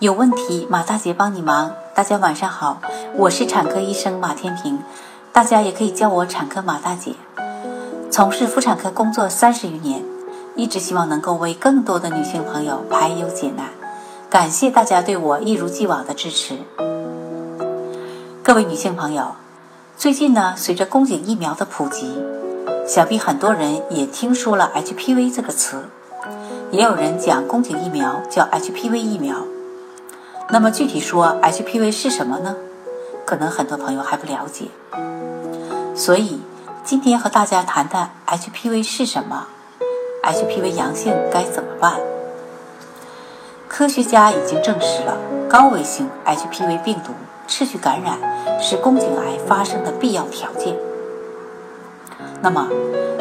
有问题，马大姐帮你忙。大家晚上好，我是产科医生马天平，大家也可以叫我产科马大姐。从事妇产科工作三十余年，一直希望能够为更多的女性朋友排忧解难。感谢大家对我一如既往的支持。各位女性朋友，最近呢，随着宫颈疫苗的普及，想必很多人也听说了 HPV 这个词，也有人讲宫颈疫苗叫 HPV 疫苗。那么具体说，HPV 是什么呢？可能很多朋友还不了解，所以今天和大家谈谈 HPV 是什么，HPV 阳性该怎么办？科学家已经证实了，高危型 HPV 病毒持续感染是宫颈癌发生的必要条件。那么，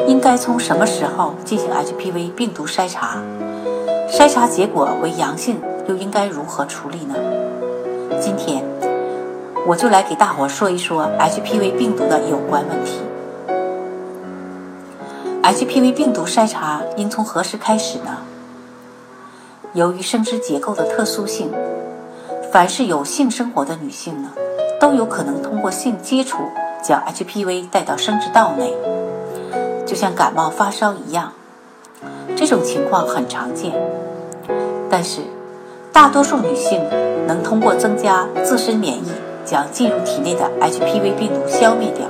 应该从什么时候进行 HPV 病毒筛查？筛查结果为阳性？又应该如何处理呢？今天我就来给大伙说一说 HPV 病毒的有关问题。HPV 病毒筛查应从何时开始呢？由于生殖结构的特殊性，凡是有性生活的女性呢，都有可能通过性接触将 HPV 带到生殖道内，就像感冒发烧一样。这种情况很常见，但是。大多数女性能通过增加自身免疫，将进入体内的 HPV 病毒消灭掉。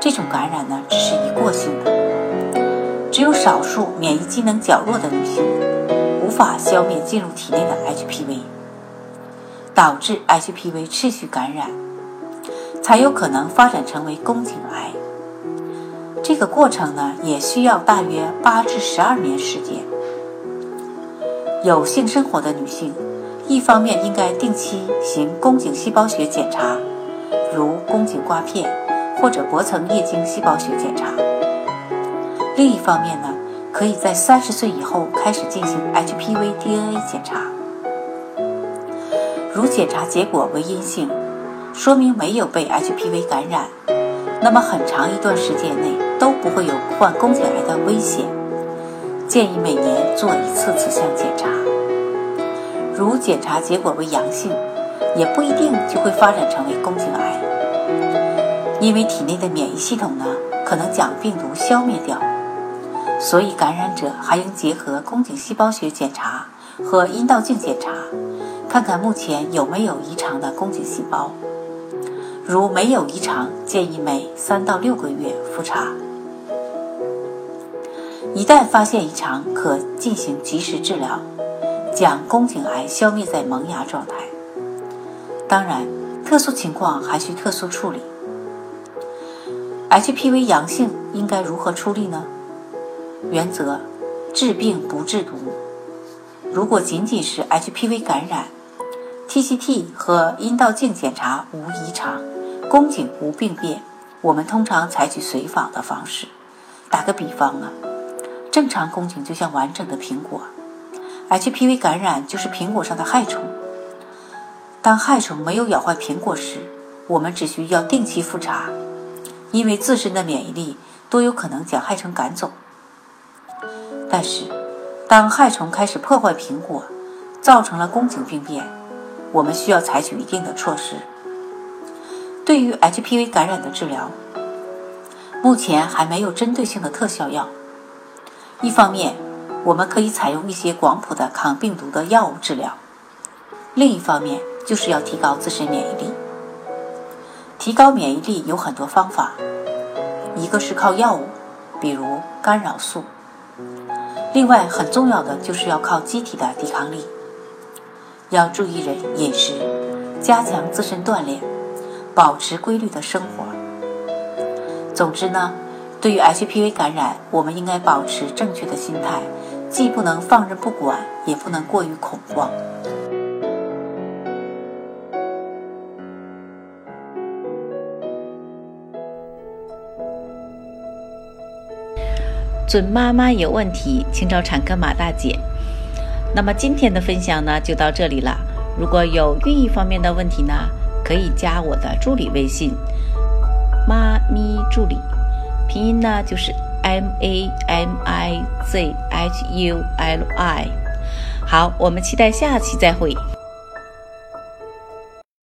这种感染呢，只是一过性的。只有少数免疫机能较弱的女性，无法消灭进入体内的 HPV，导致 HPV 持续感染，才有可能发展成为宫颈癌。这个过程呢，也需要大约八至十二年时间。有性生活的女性，一方面应该定期行宫颈细胞学检查，如宫颈刮片或者薄层液晶细胞学检查；另一方面呢，可以在三十岁以后开始进行 HPV DNA 检查。如检查结果为阴性，说明没有被 HPV 感染，那么很长一段时间内都不会有患宫颈癌的危险。建议每年做一次此项检查。如检查结果为阳性，也不一定就会发展成为宫颈癌，因为体内的免疫系统呢可能将病毒消灭掉，所以感染者还应结合宫颈细胞学检查和阴道镜检查，看看目前有没有异常的宫颈细胞。如没有异常，建议每三到六个月复查。一旦发现异常，可进行及时治疗，将宫颈癌消灭在萌芽状态。当然，特殊情况还需特殊处理。HPV 阳性应该如何处理呢？原则：治病不治毒。如果仅仅是 HPV 感染，TCT 和阴道镜检查无异常，宫颈无病变，我们通常采取随访的方式。打个比方啊。正常宫颈就像完整的苹果，HPV 感染就是苹果上的害虫。当害虫没有咬坏苹果时，我们只需要定期复查，因为自身的免疫力都有可能将害虫赶走。但是，当害虫开始破坏苹果，造成了宫颈病变，我们需要采取一定的措施。对于 HPV 感染的治疗，目前还没有针对性的特效药。一方面，我们可以采用一些广谱的抗病毒的药物治疗；另一方面，就是要提高自身免疫力。提高免疫力有很多方法，一个是靠药物，比如干扰素；另外，很重要的就是要靠机体的抵抗力。要注意人饮食，加强自身锻炼，保持规律的生活。总之呢。对于 HPV 感染，我们应该保持正确的心态，既不能放任不管，也不能过于恐慌。准妈妈有问题，请找产科马大姐。那么今天的分享呢，就到这里了。如果有孕育方面的问题呢，可以加我的助理微信“妈咪助理”。拼音呢就是 M A M I Z H U L I。好，我们期待下期再会。